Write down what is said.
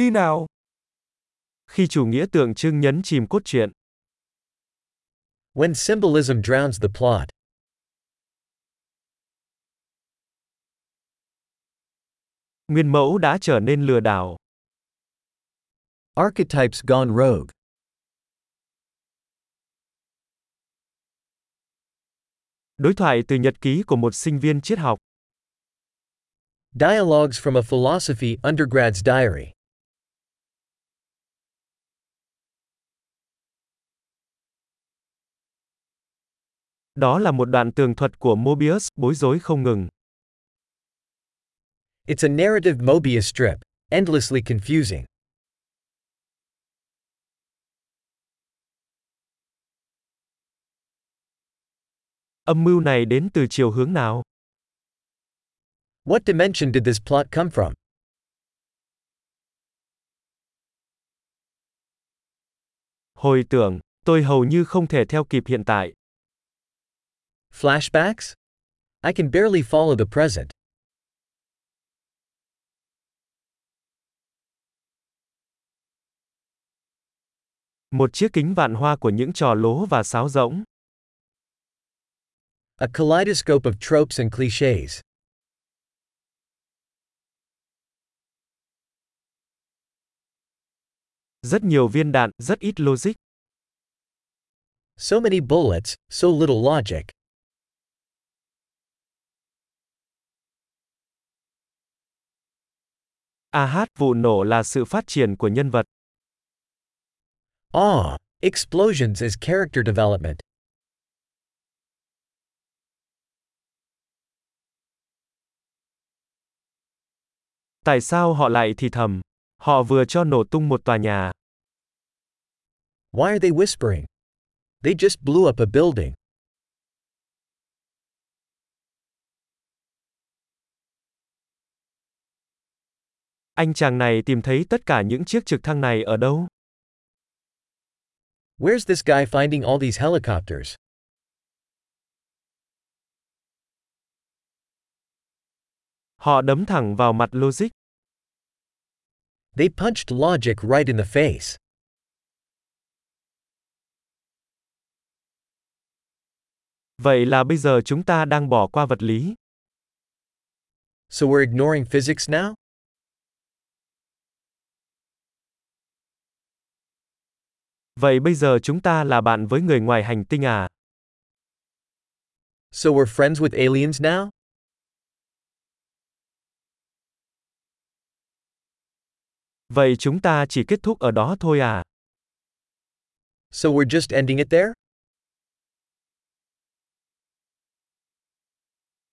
Đi nào. Khi chủ nghĩa tượng trưng nhấn chìm cốt truyện. When symbolism drowns the plot. Nguyên mẫu đã trở nên lừa đảo. Archetypes gone rogue. Đối thoại từ nhật ký của một sinh viên triết học. Dialogues from a philosophy undergrad's diary. Đó là một đoạn tường thuật của Mobius, bối rối không ngừng. It's a narrative Mobius strip, endlessly confusing. Âm mưu này đến từ chiều hướng nào? What dimension did this plot come from? Hồi tưởng, tôi hầu như không thể theo kịp hiện tại. Flashbacks? I can barely follow the present. Một chiếc kính vạn hoa của những trò lố và sáo rỗng. A kaleidoscope of tropes and cliches. Rất nhiều viên đạn, rất ít logic. So many bullets, so little logic. AH vụ nổ là sự phát triển của nhân vật. Ah, explosions is character development. Tại sao họ lại thì thầm? Họ vừa cho nổ tung một tòa nhà. Why are they whispering? They just blew up a building. Anh chàng này tìm thấy tất cả những chiếc trực thăng này ở đâu? Where's this guy finding all these helicopters? Họ đấm thẳng vào mặt logic. They punched logic right in the face. Vậy là bây giờ chúng ta đang bỏ qua vật lý. So we're ignoring physics now? Vậy bây giờ chúng ta là bạn với người ngoài hành tinh à? So we're friends with aliens now? Vậy chúng ta chỉ kết thúc ở đó thôi à? So we're just ending it there?